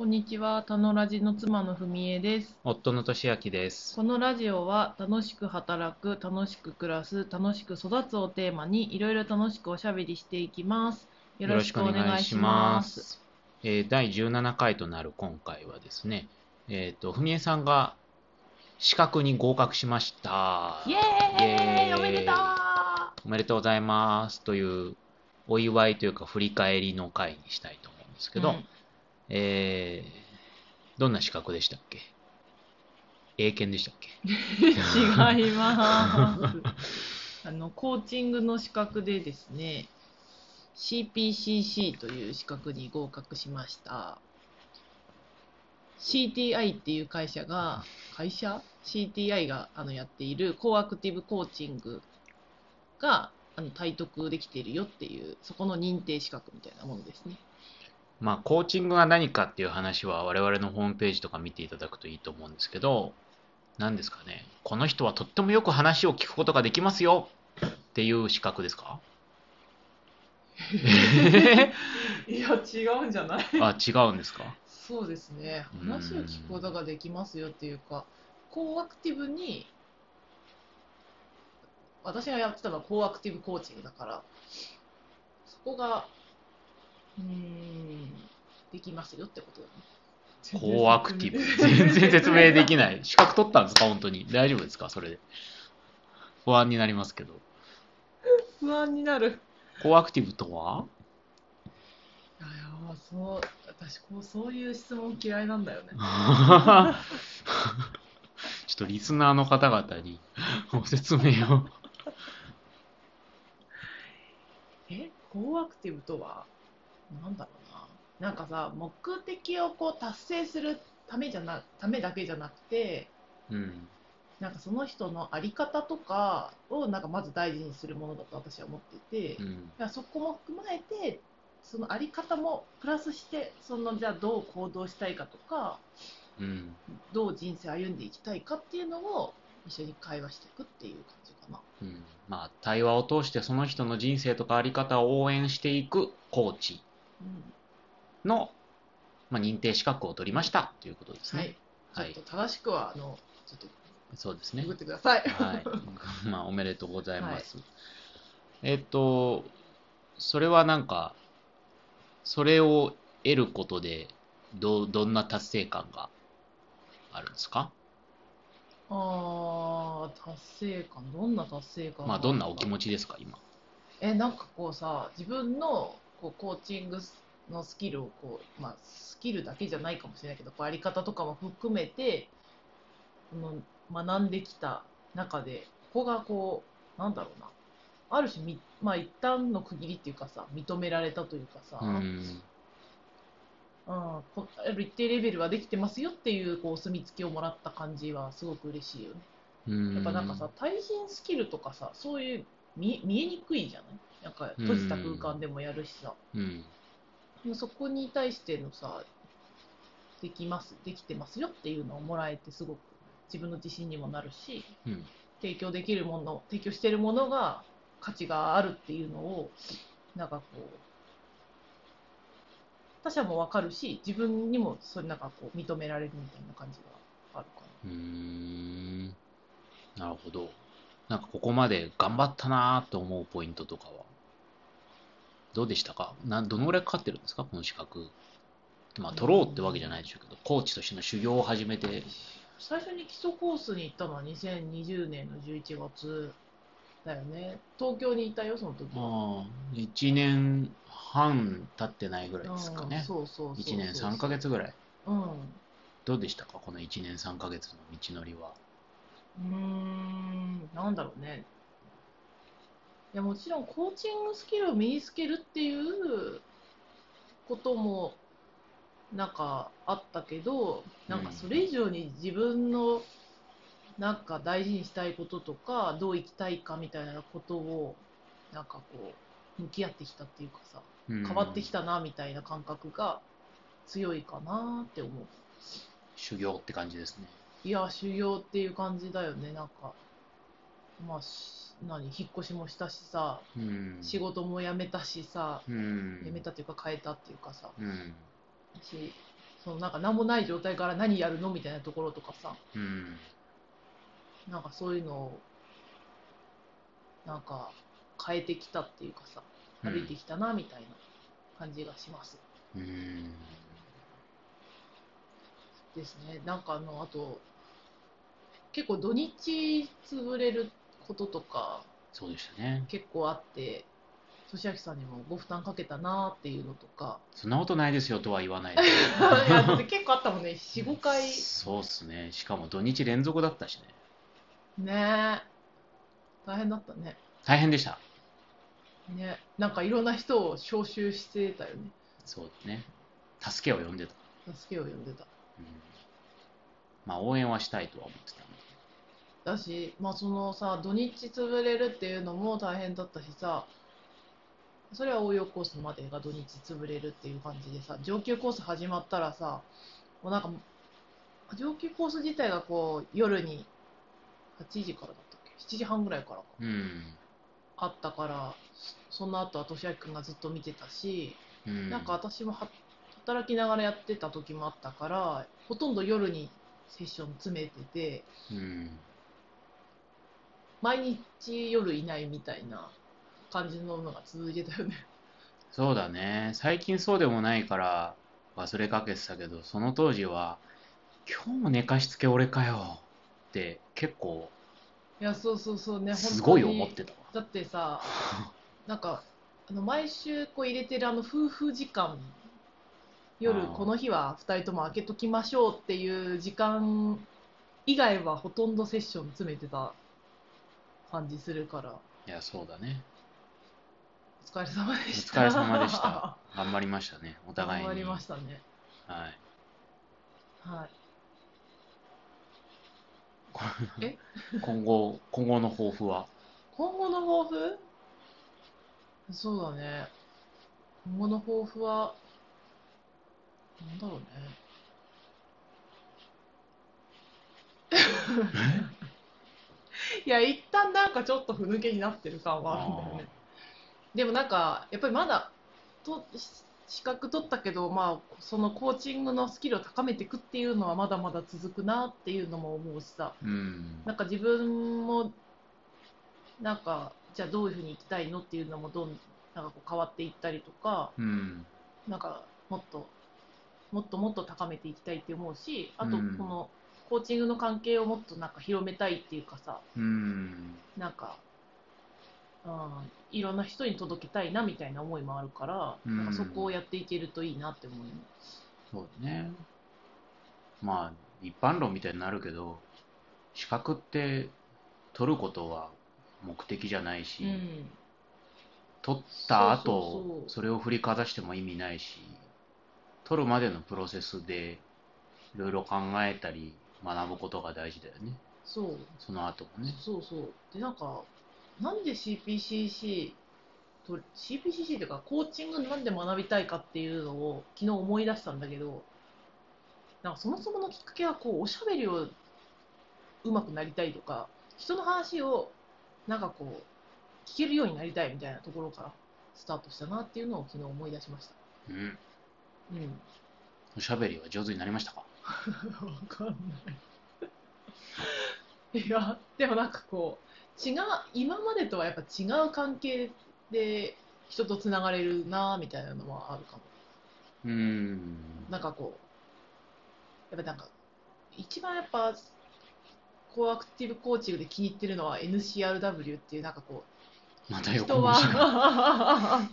こんにちは、たのラジの妻のふみえです。夫の俊明です。このラジオは楽しく働く、楽しく暮らす、楽しく育つをテーマにいろいろ楽しくおしゃべりしていきます。よろしくお願いします。す。えー第17回となる今回はですね、えっ、と、ふみえさんが資格に合格しました。イエーイイエーイおめでとうおめでとうございますというお祝いというか振り返りの回にしたいと思うんですけど、うんえーどんな資格でしたっけ？英検でしたっけ？違います。あの、コーチングの資格でですね、CPCC という資格に合格しました。CTI っていう会社が、会社 ?CTI があのやっているコアアクティブコーチングがあの体得できているよっていう、そこの認定資格みたいなものですね。まあ、コーチングが何かっていう話は我々のホームページとか見ていただくといいと思うんですけど、何ですかね、この人はとってもよく話を聞くことができますよ。っていう資格ですか？いや、違うんじゃない？あ、違うんですか？そうですね。うん。話を聞くことができますよっていうかコーアクティブに私がやってたのはコーアクティブコーチングだからそこがうーんできますよってことだねコーアクティブ。全然説明できない。資格取ったんですか？本当に。大丈夫ですか？それで。不安になりますけど。不安になるコーアクティブとは？いやいやそう私こうそういう質問嫌いなんだよね ちょっとリスナーの方々に ご説明を。え？コーアクティブとは？なんだろうななんかさ目的をこう達成するためじゃなためだけじゃなくてうん。なんかその人の在り方とかをなんかまず大事にするものだと私は思っていて、だかうん。らそこも含まれてその在り方もプラスしてそのじゃあどう行動したいかとかうん。どう人生歩んでいきたいかっていうのを一緒に会話していくっていう感じかな。うんまあ、対話を通してその人の人生とか在り方を応援していくコーチうんの、まあ、認定資格を取りましたということですはいね。、はいちょっと正しくはあのちょっとそうですねググっ。てください。はい。まあ、おめでとうございます。えっと、それはなんか、それを得ることで、ど、どんな達成感があるんですか？あー達成感？どんな達成感まあ、どんなお気ち持ちですか、今？えなんかこうさ自分のこうコーチングのスキルをこう、まあ、スキルだけじゃないかもしれないけどこうやり方とかも含めてこの学んできた中でここがこうなんだろうなある種み、まあ、一旦の区切りっていうかさ認められたというかさ、ううんん。こある一定レベルはできてますよっていうこうお墨付きをもらった感じはすごく嬉しいよね。うん。やっぱなんかさ、対人スキルとかさ、そういう見見えにくいじゃない？なんか閉じた空間でもやるしさ、うん。そこに対してのさ、できます、できてますよっていうのをもらえて、すごく自分の自信にもなるし、うん。提供できるもの、提供してるものが価値があるっていうのを、なんかこう、他者もわかるし、自分にもそれなんかこう認められるみたいな感じがあるかうーん。なるほど。なんかここまで頑張ったなーと思うポイントとかは、どうでしたか？なんどのぐらいかかってるんですか？この資格。まあ、取ろうってわけじゃないでしょうけど、コーチとしての修行を始めて、な。最初に基礎コースに行ったのは2020年の11月だよね。東京にいたよ、その時は。まあ、1年半経ってないぐらいですかうんね。そうそうそうそう1年3ヶ月ぐらい。うん。どうでしたか？この1年3ヶ月の道のりは。うーん、なんだろうね。いや、もちろんコーチングスキルを身につけるっていうこともなんかあったけど、なんかそれ以上に自分のなんか大事にしたいこととか、どう生きたいかみたいなことを、なんかこう、向き合ってきたっていうかさ、変変わってきたなみたいな感覚が強いかなって思う。修行って感じですね。いや、修行っていう感じだよね、なんか。まあ、し何、引っ越しもしたしさ、うん。仕事も辞めたしさ、うん。辞めたっていうか変えたっていうかさ、うん。し、そのなんか何もない状態から何やるのみたいなところとかさうん。なんかそういうのをなんか変えてきたっていうかさ歩いてきたなみたいな感じがします、うん。ですねなんかあのあと結構土日潰れることとかそうでしたね。結構あって俊明さんにもご負担かけたなっていうのとかそんなことないですよとは言わないで いや結構あったもんね45回そうっすね。しかも土日連続だったしね。ね大変だったね大変でした。ねなんかいろんな人を招集してたよねそうね。助けを呼んでた。助けを呼んでたうん、まあ応援はしたいとは思ってたんで。だしまあそのさ土日潰れるっていうのも大変だったしさそれは応用コースまでが土日潰れるっていう感じでさ上級コース始まったらさもうなんか上級コース自体がこう夜に8時からだったっけ？7時半ぐらいからかうん。あったからそその後は俊明君がずっと見てたし、うん。なんか私もは働きながらやってた時もあったからほとんど夜にセッション詰めててうん。毎日夜いないみたいな感じののが続いてたよねそうだね。最近そうでもないから忘れかけてたけど、その当時は、今日も寝かしつけ俺かよって結構いやそうそうそうねすごい思ってたわ。だってさなんかあの毎週こう入れてるあの夫婦時間夜この日は2人とも開けときましょうっていう時間以外はほとんどセッション詰めてた感じするからいや、そうだね。お疲れ様でおした疲れ様でした。頑張りましたね。お互いに。頑張りましたねはい。はい 今後、今後の抱負は？今後の抱負？そうだね今後の抱負はなんだろうね いや一旦なんかちょっとふぬけになってる感はあるんだよねでもなんかやっぱりまだとし資格取ったけどまあそのコーチングのスキルを高めていくっていうのはまだまだ続くなっていうのも思うしさうん。なんか自分もなんかじゃあどういうふうに生きたいのっていうのもどんなんかこう変わっていったりとかうん。なんかもっともっともっと高めていきたいって思うしあとうん。このコーチングの関係をもっとなんか広めたいっていうかさうん。なんか、うん、いろんな人に届けたいなみたいな思いもあるから、うん。なんかそこをやっていけるといいなって思う、そうだね。まあ、一般論みたいになるけど、資格って取ることは目的じゃないし、うん。取った後それを振りかざしても意味ないし、取るまでのプロセスでいろいろ考えたり学ぶことが大事だよね。そうその後もね。そうそう。で、なんか、なんで CPCC と、CPCC っていうか、コーチングなんで学びたいかっていうのを昨日思い出したんだけど、なんかそもそものきっかけは、こう、おしゃべりを上手くなりたいとか、人の話を、なんかこう、聞けるようになりたいみたいなところからスタートしたなっていうのを昨日思い出しました。うん。うん。おしゃべりは上手になりましたか？わかんない。いや、でもなんかこう、違う、今までとはやっぱ違う関係で人とつながれるなみたいなのはあるかも。うーん。なんかこう、やっぱなんか、一番やっぱ、コアアクティブコーチングで気に入ってるのは NCRW っていうなんかこう、また横人は。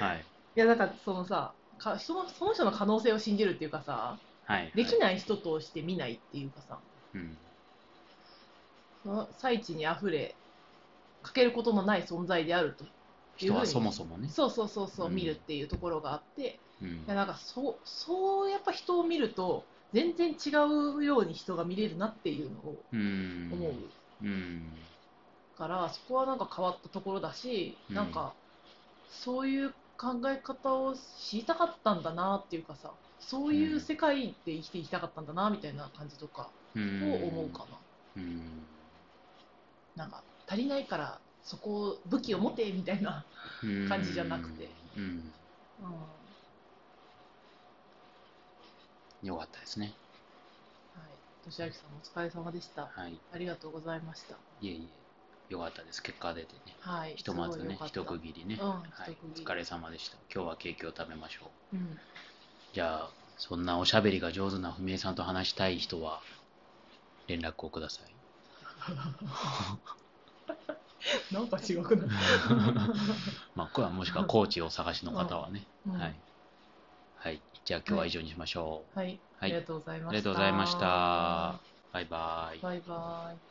はい。いやなんかそのさ、かそのその人の可能性を信じるっていうかさ、はい。できない人として見ないっていうかさ、うん。その最地にあふれかけることのない存在であると人はそもそもね。そうそうそうそううん見るっていうところがあって、うんいやなんかそうそうやっぱ人を見ると全然違うように人が見れるなっていうのをうん。思ううん。から、そこはなんか変わったところだし、うんなんかそういう考え方を知りたかったんだなっていうかさそういう世界で生きていきたかったんだなみたいな感じとかをうん。思うかな。うん。なんか足りないからそこを武器を持てみたいな、うん感じじゃなくて。うん。うん、よかったですね。はい。としあきさんお疲れ様でした。はい。ありがとうございました。いえいえ、よかったです。結果出てね。はい。ひとまずね、一区切りね。うんはい。お疲れ様でした。今日はケーキを食べましょう。うん。じゃあ、そんなおしゃべりが上手な文江さんと話したい人は、連絡をください。なんか違くない まあ、これはもしくはコーチをお探しの方はね。うんはい。はい。じゃあ今日は以上にしましょう。はい。あはいりがとうございました。ありがとうございました。バイバイ。バイバイ。